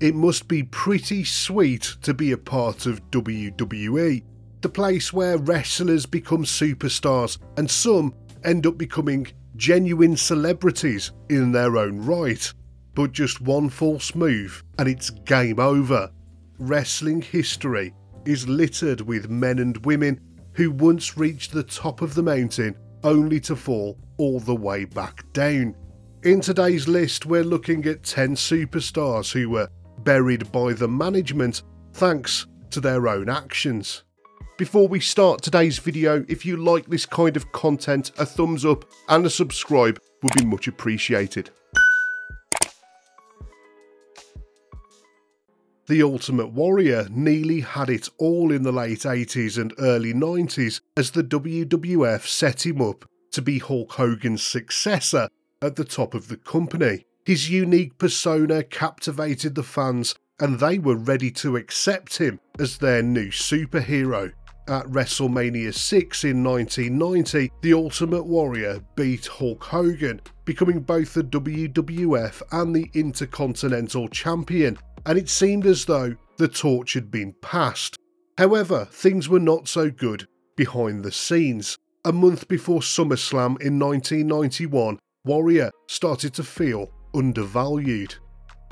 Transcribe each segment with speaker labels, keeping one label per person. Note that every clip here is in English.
Speaker 1: it must be pretty sweet to be a part of WWE, the place where wrestlers become superstars and some end up becoming genuine celebrities in their own right. But just one false move and it's game over. Wrestling history is littered with men and women who once reached the top of the mountain only to fall all the way back down. In today's list, we're looking at 10 superstars who were buried by the management thanks to their own actions. Before we start today's video, if you like this kind of content, a thumbs up and a subscribe would be much appreciated. The Ultimate Warrior nearly had it all in the late 80s and early 90s as the WWF set him up to be Hulk Hogan's successor at the top of the company. His unique persona captivated the fans and they were ready to accept him as their new superhero. At WrestleMania 6 in 1990, The Ultimate Warrior beat Hulk Hogan, becoming both the WWF and the Intercontinental Champion and it seemed as though the torch had been passed. However, things were not so good behind the scenes. A month before SummerSlam in 1991, Warrior started to feel undervalued.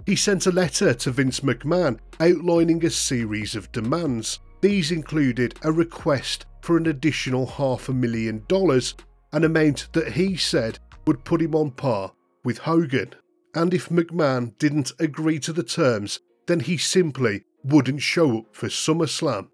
Speaker 1: He sent a letter to Vince McMahon outlining a series of demands. These included a request for an additional half a million dollars, an amount that he said would put him on par with Hogan and if McMahon didn't agree to the terms, then he simply wouldn't show up for SummerSlam.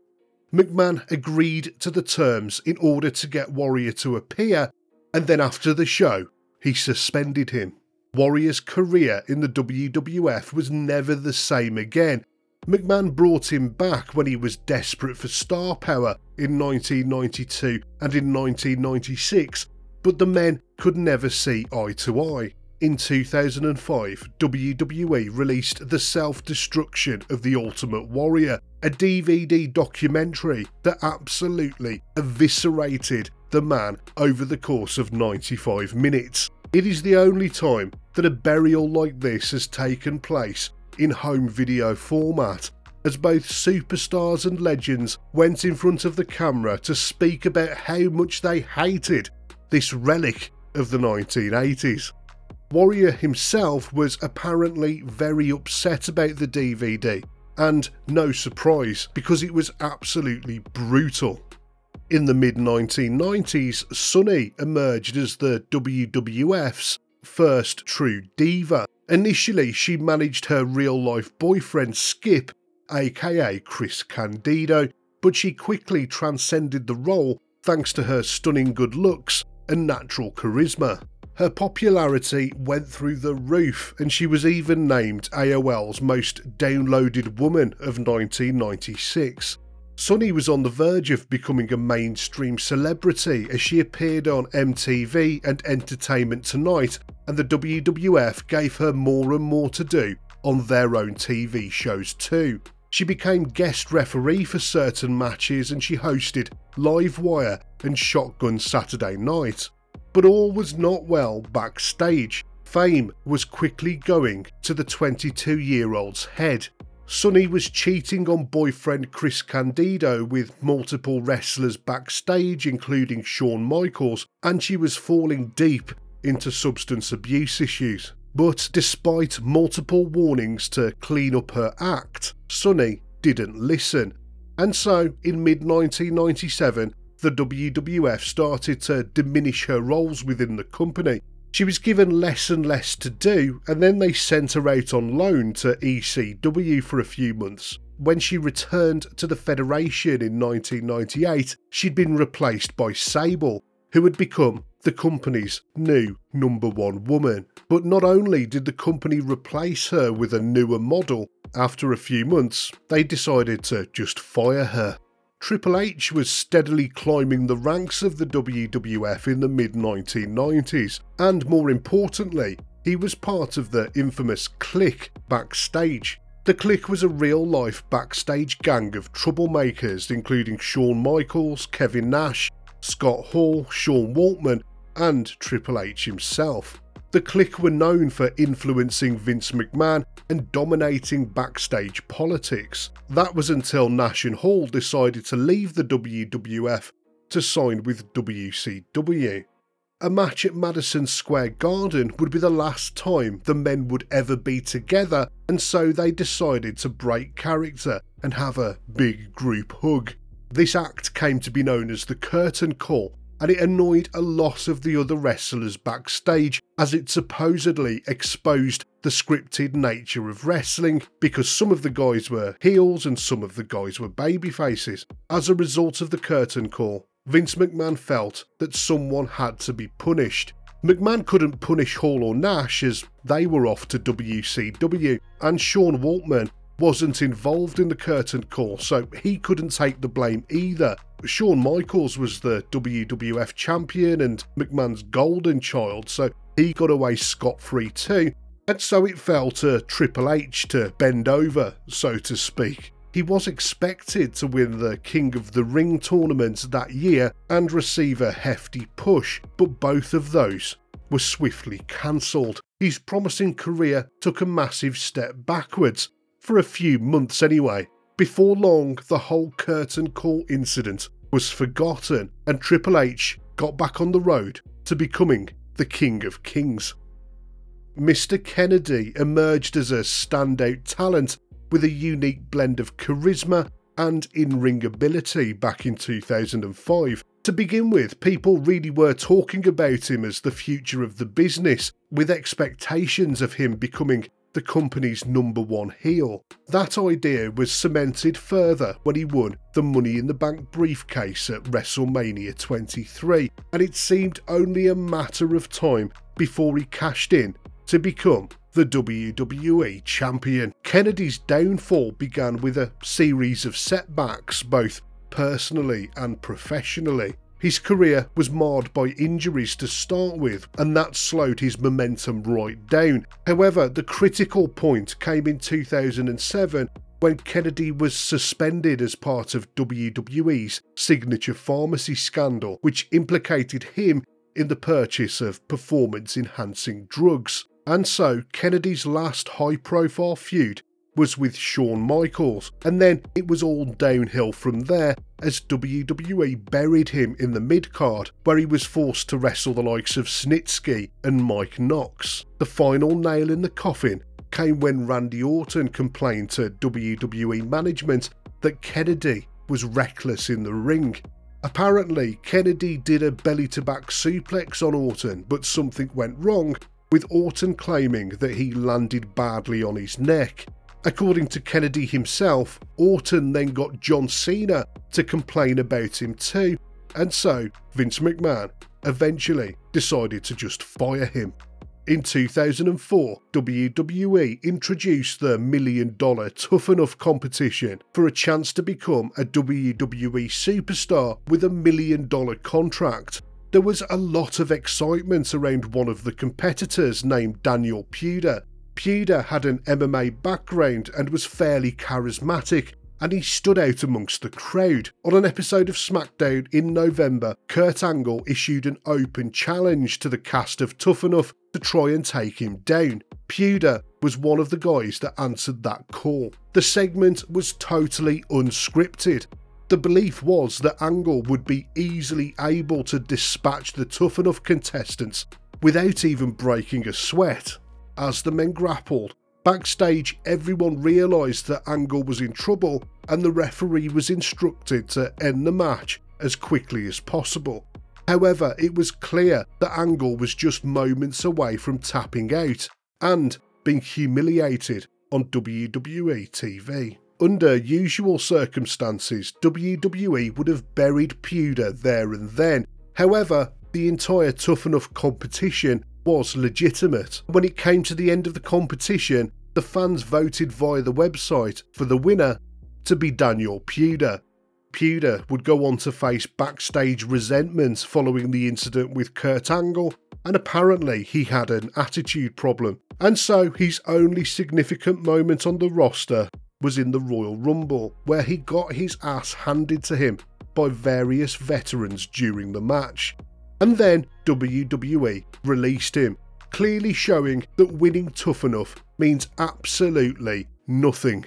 Speaker 1: McMahon agreed to the terms in order to get Warrior to appear, and then after the show, he suspended him. Warrior's career in the WWF was never the same again. McMahon brought him back when he was desperate for star power in 1992 and in 1996, but the men could never see eye to eye. In 2005, WWE released The Self Destruction of the Ultimate Warrior, a DVD documentary that absolutely eviscerated the man over the course of 95 minutes. It is the only time that a burial like this has taken place in home video format, as both superstars and legends went in front of the camera to speak about how much they hated this relic of the 1980s. Warrior himself was apparently very upset about the DVD, and no surprise because it was absolutely brutal. In the mid 1990s, Sunny emerged as the WWF's first true diva. Initially, she managed her real life boyfriend Skip, aka Chris Candido, but she quickly transcended the role thanks to her stunning good looks and natural charisma. Her popularity went through the roof, and she was even named AOL's most downloaded woman of 1996. Sunny was on the verge of becoming a mainstream celebrity as she appeared on MTV and Entertainment Tonight, and the WWF gave her more and more to do on their own TV shows too. She became guest referee for certain matches and she hosted Live Wire and Shotgun Saturday Night. But all was not well backstage. Fame was quickly going to the 22 year old's head. Sunny was cheating on boyfriend Chris Candido with multiple wrestlers backstage, including Shawn Michaels, and she was falling deep into substance abuse issues. But despite multiple warnings to clean up her act, Sunny didn't listen. And so, in mid 1997, the WWF started to diminish her roles within the company. She was given less and less to do, and then they sent her out on loan to ECW for a few months. When she returned to the Federation in 1998, she'd been replaced by Sable, who had become the company's new number one woman. But not only did the company replace her with a newer model, after a few months, they decided to just fire her. Triple H was steadily climbing the ranks of the WWF in the mid 1990s, and more importantly, he was part of the infamous Kliq backstage. The Kliq was a real life backstage gang of troublemakers, including Shawn Michaels, Kevin Nash, Scott Hall, Sean Waltman, and Triple H himself. The Kliq were known for influencing Vince McMahon and dominating backstage politics. That was until Nash and Hall decided to leave the WWF to sign with WCW. A match at Madison Square Garden would be the last time the men would ever be together, and so they decided to break character and have a big group hug. This act came to be known as the Curtain Call, and it annoyed a lot of the other wrestlers backstage as it supposedly exposed the scripted nature of wrestling because some of the guys were heels and some of the guys were baby faces. As a result of the curtain call, Vince McMahon felt that someone had to be punished. McMahon couldn't punish Hall or Nash as they were off to WCW, and Sean Waltman wasn't involved in the curtain call, so he couldn't take the blame either. Shawn Michaels was the WWF champion and McMahon's golden child, so he got away scot free too. And so it fell to Triple H to bend over, so to speak. He was expected to win the King of the Ring tournament that year and receive a hefty push, but both of those were swiftly cancelled. His promising career took a massive step backwards, for a few months anyway. Before long, the whole curtain call incident was forgotten, and Triple H got back on the road to becoming the King of Kings. Mr. Kennedy emerged as a standout talent with a unique blend of charisma and in ring ability back in 2005. To begin with, people really were talking about him as the future of the business, with expectations of him becoming the company's number one heel. That idea was cemented further when he won the Money in the Bank briefcase at WrestleMania 23, and it seemed only a matter of time before he cashed in to become the WWE champion. Kennedy's downfall began with a series of setbacks, both personally and professionally. His career was marred by injuries to start with, and that slowed his momentum right down. However, the critical point came in 2007 when Kennedy was suspended as part of WWE's signature pharmacy scandal, which implicated him in the purchase of performance enhancing drugs. And so, Kennedy's last high profile feud was with Shawn Michaels, and then it was all downhill from there as WWE buried him in the mid card, where he was forced to wrestle the likes of Snitsky and Mike Knox. The final nail in the coffin came when Randy Orton complained to WWE management that Kennedy was reckless in the ring. Apparently, Kennedy did a belly to back suplex on Orton, but something went wrong, with Orton claiming that he landed badly on his neck. According to Kennedy himself, Orton then got John Cena to complain about him too, and so Vince McMahon eventually decided to just fire him. In 2004, WWE introduced the Million Dollar Tough Enough competition for a chance to become a WWE superstar with a million dollar contract. There was a lot of excitement around one of the competitors named Daniel Puder, Puder had an MMA background and was fairly charismatic, and he stood out amongst the crowd. On an episode of SmackDown in November, Kurt Angle issued an open challenge to the cast of Tough Enough to try and take him down. Puder was one of the guys that answered that call. The segment was totally unscripted. The belief was that Angle would be easily able to dispatch the Tough Enough contestants without even breaking a sweat. As the men grappled, backstage everyone realised that Angle was in trouble and the referee was instructed to end the match as quickly as possible. However, it was clear that Angle was just moments away from tapping out and being humiliated on WWE TV. Under usual circumstances, WWE would have buried Puder there and then. However, the entire Tough Enough competition was legitimate. When it came to the end of the competition, the fans voted via the website for the winner to be Daniel Puder. Puder would go on to face backstage resentment following the incident with Kurt Angle, and apparently he had an attitude problem. And so his only significant moment on the roster was in the Royal Rumble, where he got his ass handed to him by various veterans during the match and then WWE released him clearly showing that winning tough enough means absolutely nothing.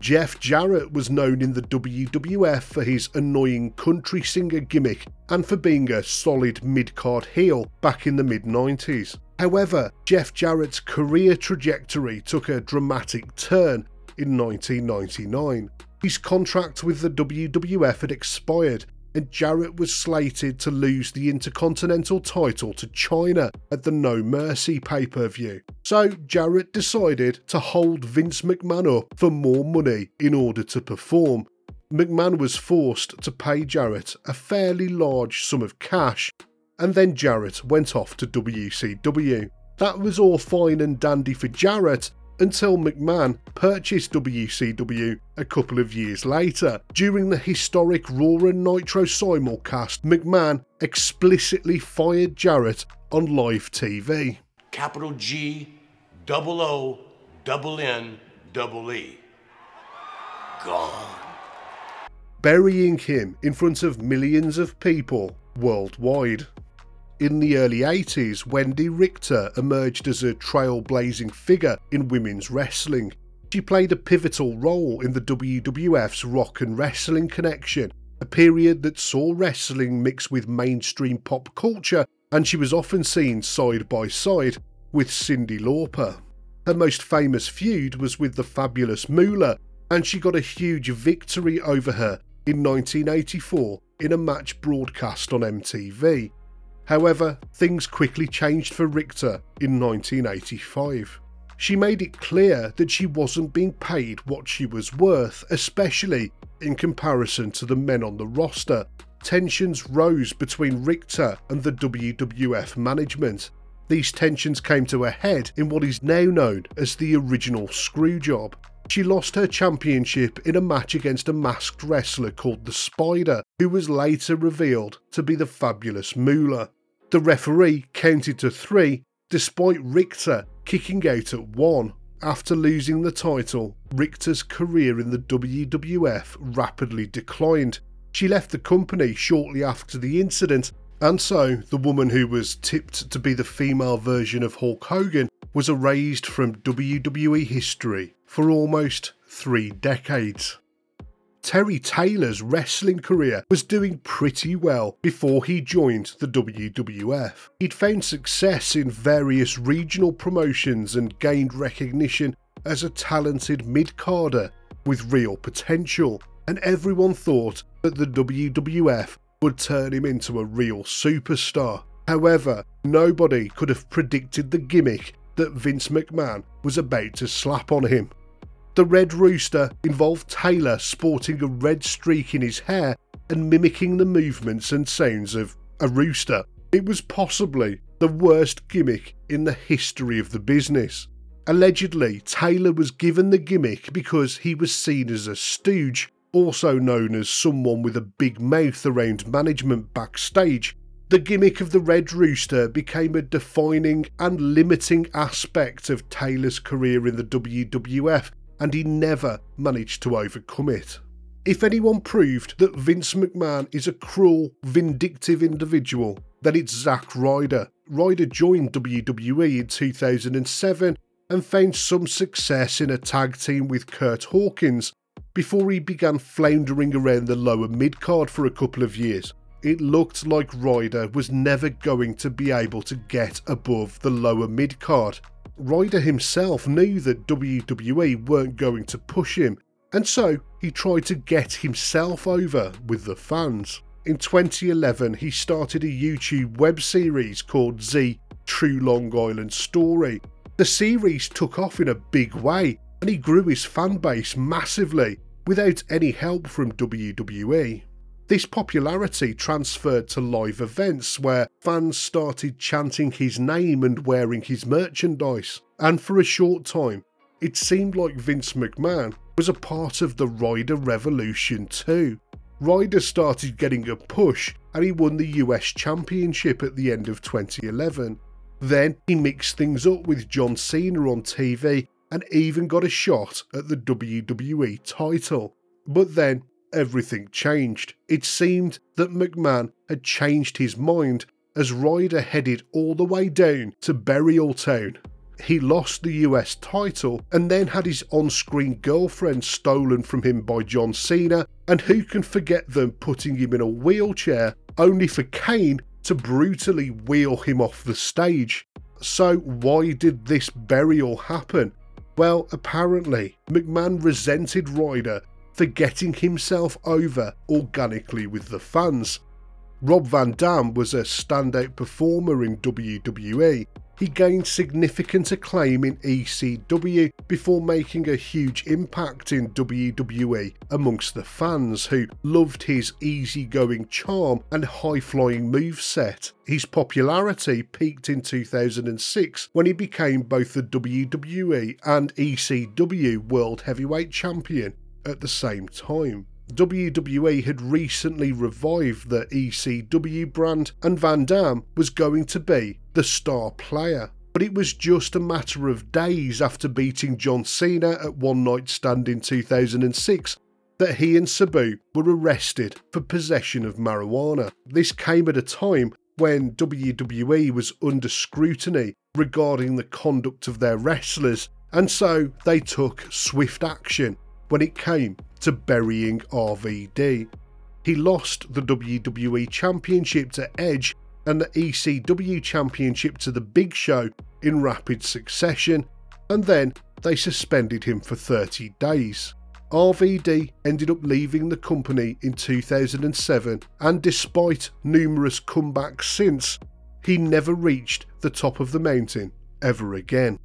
Speaker 1: Jeff Jarrett was known in the WWF for his annoying country singer gimmick and for being a solid mid card heel back in the mid 90s. However, Jeff Jarrett's career trajectory took a dramatic turn in 1999. His contract with the WWF had expired and Jarrett was slated to lose the Intercontinental title to Chyna at the No Mercy pay per view. So Jarrett decided to hold Vince McMahon up for more money in order to perform. McMahon was forced to pay Jarrett a fairly large sum of cash, and then Jarrett went off to WCW. That was all fine and dandy for Jarrett until McMahon purchased WCW a couple of years later. During the historic Raw and Nitro simulcast, McMahon explicitly fired Jarrett on live TV.
Speaker 2: Capital G, double O, double N, double E. Gone.
Speaker 1: Burying him in front of millions of people worldwide. In the early 80s, Wendi Richter emerged as a trailblazing figure in women's wrestling. She played a pivotal role in the WWF's Rock and Wrestling Connection, a period that saw wrestling mixed with mainstream pop culture, and she was often seen side by side with Cyndi Lauper. Her most famous feud was with the fabulous Moolah, and she got a huge victory over her in 1984 in a match broadcast on MTV. However, things quickly changed for Richter in 1985. She made it clear that she wasn't being paid what she was worth, especially in comparison to the men on the roster. Tensions rose between Richter and the WWF management. These tensions came to a head in what is now known as the original Screwjob. She lost her championship in a match against a masked wrestler called the Spider, who was later revealed to be the fabulous Moolah. The referee counted to three, despite Richter kicking out at one. After losing the title, Richter's career in the WWF rapidly declined. She left the company shortly after the incident, and so the woman who was tipped to be the female version of Hulk Hogan was erased from WWE history for almost three decades. Terry Taylor's wrestling career was doing pretty well before he joined the WWF. He'd found success in various regional promotions and gained recognition as a talented mid-carder with real potential, and everyone thought that the WWF would turn him into a real superstar. However, nobody could have predicted the gimmick that Vince McMahon was about to slap on him. The Red Rooster involved Taylor sporting a red streak in his hair and mimicking the movements and sounds of a rooster. It was possibly the worst gimmick in the history of the business. Allegedly, Taylor was given the gimmick because he was seen as a stooge, also known as someone with a big mouth around management backstage. The gimmick of the Red Rooster became a defining and limiting aspect of Taylor's career in the WWF and he never managed to overcome it. If anyone proved that Vince McMahon is a cruel, vindictive individual, then it's Zack Ryder. Ryder joined WWE in 2007 and found some success in a tag team with Kurt Hawkins before he began floundering around the lower mid card for a couple of years. It looked like Ryder was never going to be able to get above the lower mid card, Ryder himself knew that WWE weren't going to push him, and so he tried to get himself over with the fans. In 2011, he started a YouTube web series called Z True Long Island Story. The series took off in a big way, and he grew his fan base massively without any help from WWE. This popularity transferred to live events where fans started chanting his name and wearing his merchandise, and for a short time, it seemed like Vince McMahon was a part of the Ryder Revolution too. Ryder started getting a push and he won the US Championship at the end of 2011. Then he mixed things up with John Cena on TV and even got a shot at the WWE title. But then everything changed. It seemed that McMahon had changed his mind as Ryder headed all the way down to Burial Town. He lost the US title and then had his on screen girlfriend stolen from him by John Cena, and who can forget them putting him in a wheelchair only for Kane to brutally wheel him off the stage. So, why did this burial happen? Well, apparently, McMahon resented Ryder for getting himself over organically with the fans. Rob Van Dam was a standout performer in WWE he gained significant acclaim in ECW before making a huge impact in WWE amongst the fans who loved his easygoing charm and high flying moveset. His popularity peaked in 2006 when he became both the WWE and ECW World Heavyweight Champion at the same time. WWE had recently revived the ECW brand, and Van Dam was going to be the star player. But it was just a matter of days after beating John Cena at One Night Stand in 2006 that he and Sabu were arrested for possession of marijuana. This came at a time when WWE was under scrutiny regarding the conduct of their wrestlers, and so they took swift action when it came to burying RVD. He lost the WWE Championship to Edge and the ECW Championship to The Big Show in rapid succession, and then they suspended him for 30 days. RVD ended up leaving the company in 2007, and despite numerous comebacks since, he never reached the top of the mountain ever again.